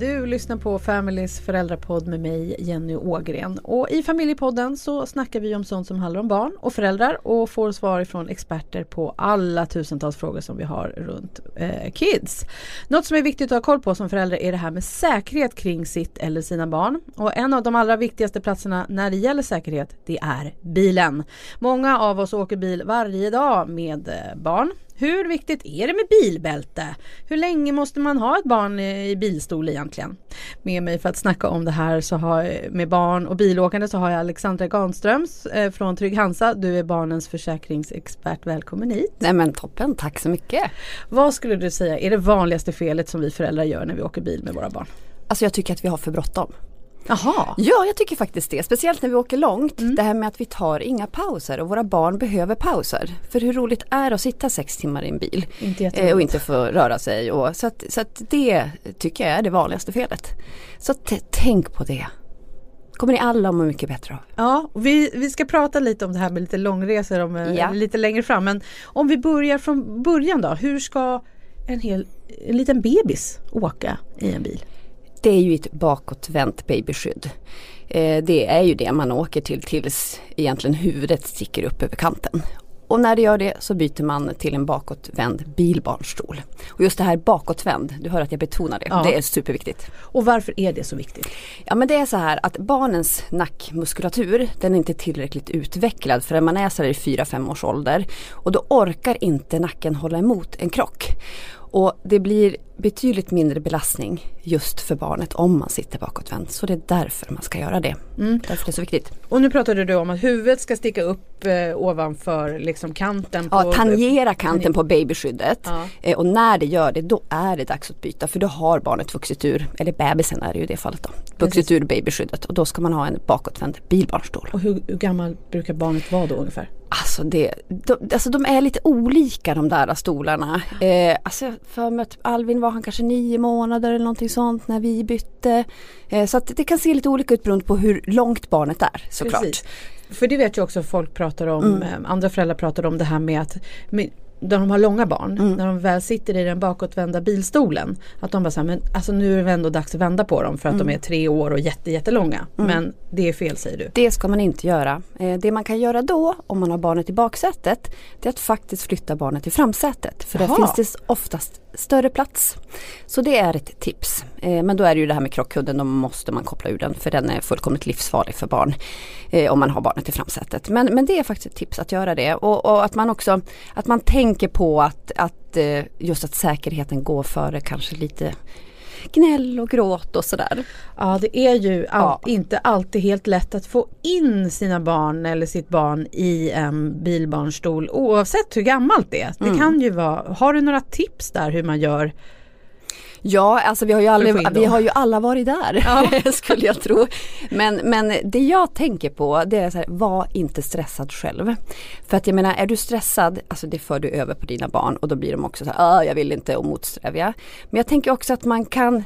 Du lyssnar på Families föräldrapodd med mig Jenny Ågren. Och I familjepodden så snackar vi om sånt som handlar om barn och föräldrar och får svar från experter på alla tusentals frågor som vi har runt eh, kids. Något som är viktigt att ha koll på som förälder är det här med säkerhet kring sitt eller sina barn. Och en av de allra viktigaste platserna när det gäller säkerhet det är bilen. Många av oss åker bil varje dag med eh, barn. Hur viktigt är det med bilbälte? Hur länge måste man ha ett barn i bilstol egentligen? Med mig för att snacka om det här så har, med barn och bilåkande så har jag Alexandra Ganströms eh, från Trygg Hansa. Du är barnens försäkringsexpert. Välkommen hit! Nej men toppen, tack så mycket! Vad skulle du säga är det vanligaste felet som vi föräldrar gör när vi åker bil med våra barn? Alltså jag tycker att vi har för bråttom. Jaha. Ja, jag tycker faktiskt det. Speciellt när vi åker långt. Mm. Det här med att vi tar inga pauser och våra barn behöver pauser. För hur roligt är det att sitta sex timmar i en bil inte eh, och inte få röra sig. Och, så att, så att det tycker jag är det vanligaste felet. Så tänk på det kommer ni alla må mycket bättre av. Ja, vi, vi ska prata lite om det här med lite långresor om, eh, ja. lite längre fram. Men om vi börjar från början då. Hur ska en, hel, en liten bebis åka i en bil? Det är ju ett bakåtvänt babyskydd. Eh, det är ju det man åker till tills egentligen huvudet sticker upp över kanten. Och när det gör det så byter man till en bakåtvänd bilbarnstol. Och just det här bakåtvänd, du hör att jag betonar det, ja. det är superviktigt. Och varför är det så viktigt? Ja men det är så här att barnens nackmuskulatur den är inte tillräckligt utvecklad förrän man är så i 4-5 års ålder. Och då orkar inte nacken hålla emot en krock. Och det blir betydligt mindre belastning just för barnet om man sitter bakåtvänd. Så det är därför man ska göra det. Mm. Därför det är så viktigt. Och nu pratade du om att huvudet ska sticka upp eh, ovanför liksom kanten. På, ja, tangera kanten på babyskyddet. Ja. Eh, och när det gör det då är det dags att byta för då har barnet vuxit ur, eller bebisen är det ju i det fallet då, vuxit ur babyskyddet och då ska man ha en bakåtvänd bilbarnstol. Och hur, hur gammal brukar barnet vara då ungefär? Alltså, det, de, alltså de är lite olika de där stolarna. Eh, alltså för mig att Alvin var han kanske nio månader eller någonting sånt när vi bytte. Eh, så att det kan se lite olika ut beroende på hur långt barnet är såklart. Precis. För det vet jag också folk pratar om, mm. Eh, andra föräldrar pratar om det här med att med, där de har långa barn, mm. när de väl sitter i den bakåtvända bilstolen. Att de bara säger men alltså nu är det ändå dags att vända på dem för att mm. de är tre år och jätte, jättelånga. Mm. Men det är fel säger du. Det ska man inte göra. Eh, det man kan göra då om man har barnet i baksätet det är att faktiskt flytta barnet till framsätet. För Jaha. där finns det oftast större plats. Så det är ett tips. Eh, men då är det ju det här med krockkudden, då måste man koppla ur den för den är fullkomligt livsfarlig för barn. Eh, om man har barnet i framsätet. Men, men det är faktiskt ett tips att göra det och, och att man också att man tänker på att, att eh, just att säkerheten går före kanske lite gnäll och gråt och sådär. Ja det är ju all, ja. inte alltid helt lätt att få in sina barn eller sitt barn i en bilbarnstol oavsett hur gammalt det är. Det mm. kan ju vara, har du några tips där hur man gör Ja, alltså vi har ju, aldrig, vi har ju alla varit där ja. skulle jag tro. Men, men det jag tänker på det är så här, var inte stressad själv. För att jag menar, är du stressad, alltså det för du över på dina barn och då blir de också så här, jag vill inte och motsträviga. Men jag tänker också att man kan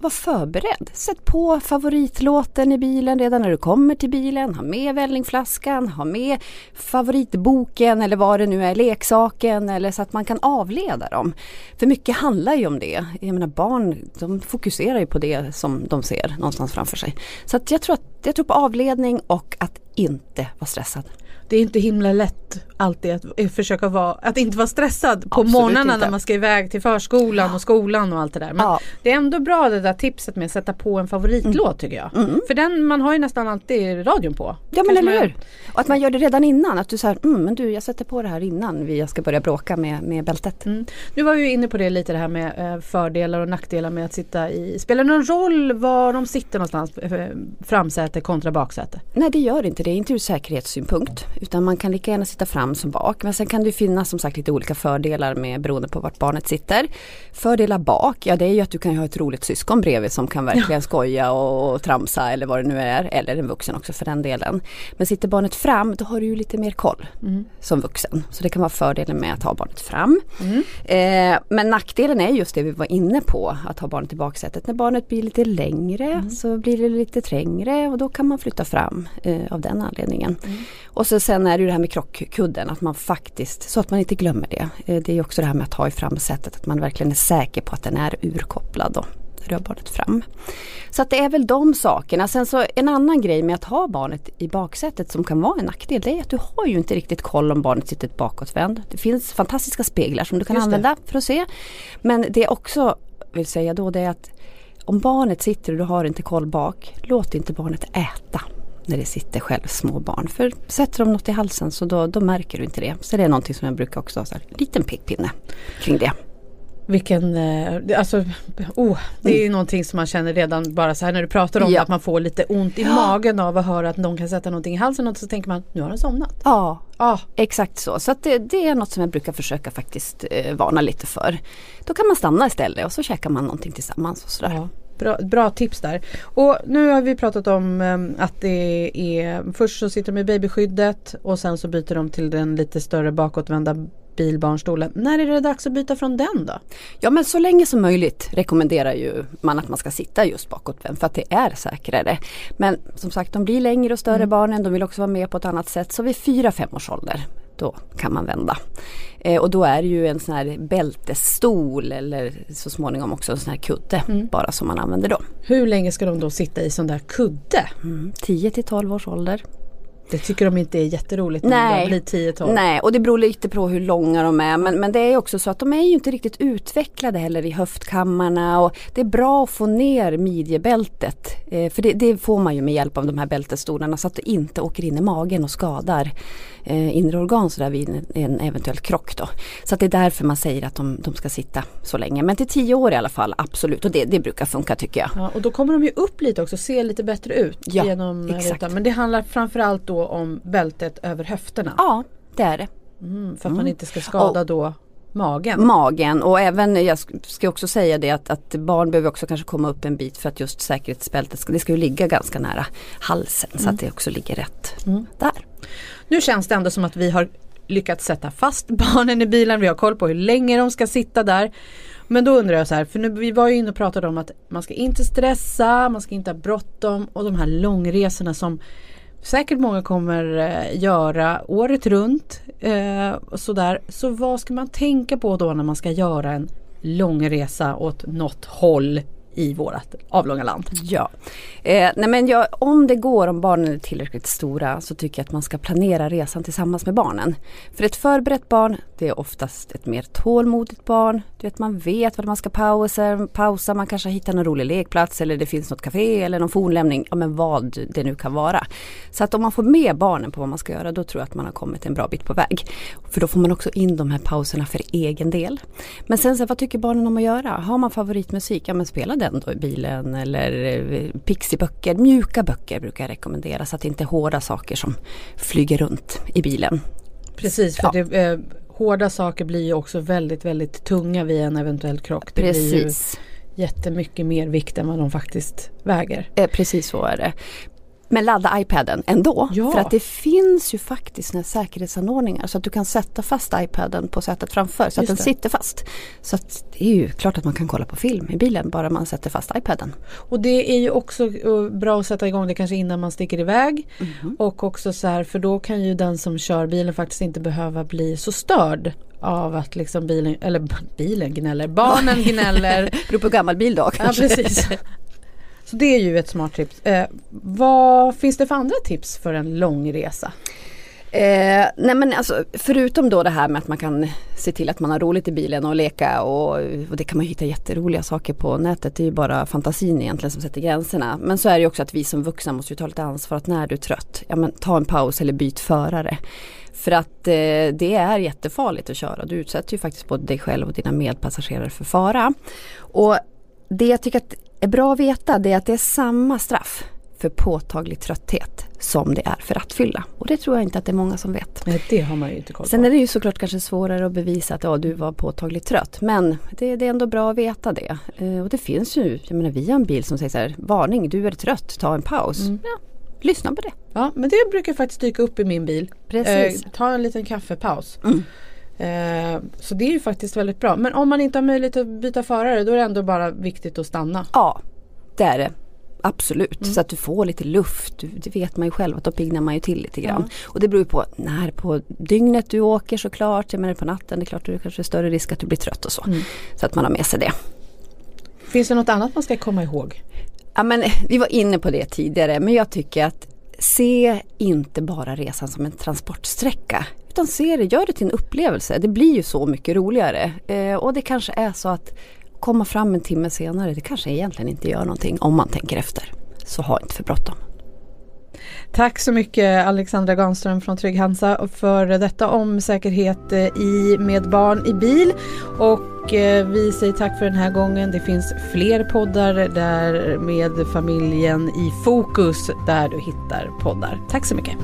var förberedd. Sätt på favoritlåten i bilen redan när du kommer till bilen. Ha med vällingflaskan, ha med favoritboken eller vad det nu är, leksaken eller så att man kan avleda dem. För mycket handlar ju om det. Jag menar barn de fokuserar ju på det som de ser någonstans framför sig. Så att jag, tror att, jag tror på avledning och att inte vara stressad det är inte himla lätt alltid att eh, försöka vara, att inte vara stressad på morgnarna när man ska iväg till förskolan ja. och skolan och allt det där. Men ja. det är ändå bra det där tipset med att sätta på en favoritlåt mm. tycker jag. Mm. För den, man har ju nästan alltid radion på. Ja men eller hur. Och att man gör det redan innan. Att du säger, mm, men du jag sätter på det här innan vi, jag ska börja bråka med, med bältet. Mm. Nu var vi inne på det lite det här med eh, fördelar och nackdelar med att sitta i, spelar det någon roll var de sitter någonstans? Eh, framsäte kontra baksäte? Nej det gör inte det, inte ur säkerhetssynpunkt. Utan man kan lika gärna sitta fram som bak. Men sen kan det finnas som sagt lite olika fördelar med beroende på vart barnet sitter. Fördelar bak, ja det är ju att du kan ha ett roligt syskon bredvid som kan verkligen ja. skoja och, och tramsa eller vad det nu är. Eller en vuxen också för den delen. Men sitter barnet fram då har du ju lite mer koll mm. som vuxen. Så det kan vara fördelen med att ha barnet fram. Mm. Eh, men nackdelen är just det vi var inne på, att ha barnet i baksätet. När barnet blir lite längre mm. så blir det lite trängre och då kan man flytta fram eh, av den anledningen. Mm. Och så sen är det ju det här med krockkudden, att man faktiskt, så att man inte glömmer det. Eh, det är också det här med att ha i framsätet, att man verkligen är säker på att den är urkopplad. Då. rör barnet fram. Så att det är väl de sakerna. Sen så en annan grej med att ha barnet i baksätet som kan vara en nackdel det är att du har ju inte riktigt koll om barnet sitter bakåtvänd. Det finns fantastiska speglar som du kan använda för att se. Men det är också vill säga då det är att om barnet sitter och du har inte koll bak, låt inte barnet äta när det sitter själv små barn. För sätter de något i halsen så då, då märker du inte det. Så det är någonting som jag brukar också ha en liten pekpinne kring det. Vilken, eh, alltså, oh, det är ju mm. någonting som man känner redan bara så här när du pratar om ja. att man får lite ont i ja. magen av att höra att någon kan sätta någonting i halsen och så tänker man nu har den somnat. Ja, ah. exakt så. Så det, det, är något som jag brukar försöka faktiskt eh, varna lite för. Då kan man stanna istället och så käkar man någonting tillsammans och sådär. Ja. Bra, bra, tips där. Och nu har vi pratat om um, att det är först så sitter de i babyskyddet och sen så byter de till den lite större bakåtvända bilbarnstolen. När är det dags att byta från den då? Ja men så länge som möjligt rekommenderar ju man att man ska sitta just bakåtvänd för att det är säkrare. Men som sagt de blir längre och större mm. barnen, de vill också vara med på ett annat sätt. Så vid 4-5 års ålder då kan man vända. Eh, och då är det ju en sån här bältesstol eller så småningom också en sån här kudde mm. bara som man använder då. Hur länge ska de då sitta i sån där kudde? Mm, 10 till 12 års ålder. Det tycker de inte är jätteroligt när Nej. de blir 10-12. Nej och det beror lite på hur långa de är men, men det är också så att de är ju inte riktigt utvecklade heller i höftkammarna och det är bra att få ner midjebältet. Eh, för det, det, får man ju med hjälp av de här bältesstolarna så att det inte åker in i magen och skadar eh, inre organ sådär vid en eventuell krock då. Så att det är därför man säger att de, de ska sitta så länge. Men till 10 år i alla fall absolut och det, det brukar funka tycker jag. Ja, och då kommer de ju upp lite också, ser lite bättre ut. Ja, genom exakt. Rutan. Men det handlar framförallt då om bältet över höfterna? Ja, det är det. Mm, för att mm. man inte ska skada och, då magen? Magen och även, jag ska också säga det att, att, barn behöver också kanske komma upp en bit för att just säkerhetsbältet ska, det ska ju ligga ganska nära halsen mm. så att mm. det också ligger rätt mm. där. Nu känns det ändå som att vi har lyckats sätta fast barnen i bilen, vi har koll på hur länge de ska sitta där. Men då undrar jag så här, för nu, vi var ju inne och pratade om att man ska inte stressa, man ska inte ha bråttom och de här långresorna som säkert många kommer eh, göra året runt. Eh, sådär. Så vad ska man tänka på då när man ska göra en lång resa åt något håll i vårt avlånga land. Ja, eh, nej men jag, om det går, om barnen är tillräckligt stora så tycker jag att man ska planera resan tillsammans med barnen. För ett förberett barn, det är oftast ett mer tålmodigt barn. Du vet, man vet vad man ska pausa, pausa, man kanske hittar någon rolig lekplats eller det finns något café eller någon fornlämning, ja men vad det nu kan vara. Så att om man får med barnen på vad man ska göra då tror jag att man har kommit en bra bit på väg. För då får man också in de här pauserna för egen del. Men sen så, vad tycker barnen om att göra? Har man favoritmusik, ja men spela den då i bilen eller eh, pixiböcker, mjuka böcker brukar jag rekommendera så att det inte är hårda saker som flyger runt i bilen. Precis, för ja. det, eh, hårda saker blir ju också väldigt väldigt tunga vid en eventuell krock. Det Precis. blir ju jättemycket mer vikt än vad de faktiskt väger. Eh, precis så är det. Men ladda iPaden ändå. Ja. För att det finns ju faktiskt säkerhetsanordningar så att du kan sätta fast iPaden på sätet framför så Just att den det. sitter fast. Så att det är ju klart att man kan kolla på film i bilen bara man sätter fast iPaden. Och det är ju också uh, bra att sätta igång det kanske innan man sticker iväg. Mm. Och också så här för då kan ju den som kör bilen faktiskt inte behöva bli så störd av att liksom bilen, eller bilen gnäller, barnen gnäller. Beror på gammal bil då kanske. Ja, precis. Så det är ju ett smart tips. Eh, vad finns det för andra tips för en lång resa? Eh, nej men alltså, förutom då det här med att man kan se till att man har roligt i bilen och leka och, och, det kan man hitta jätteroliga saker på nätet. Det är ju bara fantasin egentligen som sätter gränserna. Men så är det ju också att vi som vuxna måste ju ta lite ansvar att när du är trött, ja men ta en paus eller byt förare. För att eh, det är jättefarligt att köra. Du utsätter ju faktiskt både dig själv och dina medpassagerare för fara. Och det jag tycker att är bra att veta det är att det är samma straff för påtaglig trötthet som det är för rattfylla. Och det tror jag inte att det är många som vet. Nej, det har man ju inte koll på. Sen är det ju såklart kanske svårare att bevisa att ja, du var påtagligt trött. Men det, det är ändå bra att veta det. Eh, och det finns ju, jag menar vi har en bil som säger så här, varning du är trött, ta en paus. Mm. Ja, lyssna på det. Ja men det brukar faktiskt dyka upp i min bil. Precis. Eh, ta en liten kaffepaus. Mm. Eh, så det är ju faktiskt väldigt bra. Men om man inte har möjlighet att byta förare då är det ändå bara viktigt att stanna. Ja, det är det. Absolut, mm. så att du får lite luft. Det vet man ju själv att då piggnar man ju till lite grann. Ja. Och det beror ju på när på dygnet du åker såklart. Jag menar på natten det är klart att det kanske är större risk att du blir trött och så. Mm. Så att man har med sig det. Finns det något annat man ska komma ihåg? Ja, men, vi var inne på det tidigare men jag tycker att se inte bara resan som en transportsträcka utan se det, gör det till en upplevelse. Det blir ju så mycket roligare. Eh, och det kanske är så att komma fram en timme senare, det kanske egentligen inte gör någonting om man tänker efter. Så ha inte för bråttom. Tack så mycket Alexandra Ganström från Trygg Hansa för detta om säkerhet eh, i, med barn i bil. Och eh, vi säger tack för den här gången. Det finns fler poddar där med familjen i fokus där du hittar poddar. Tack så mycket.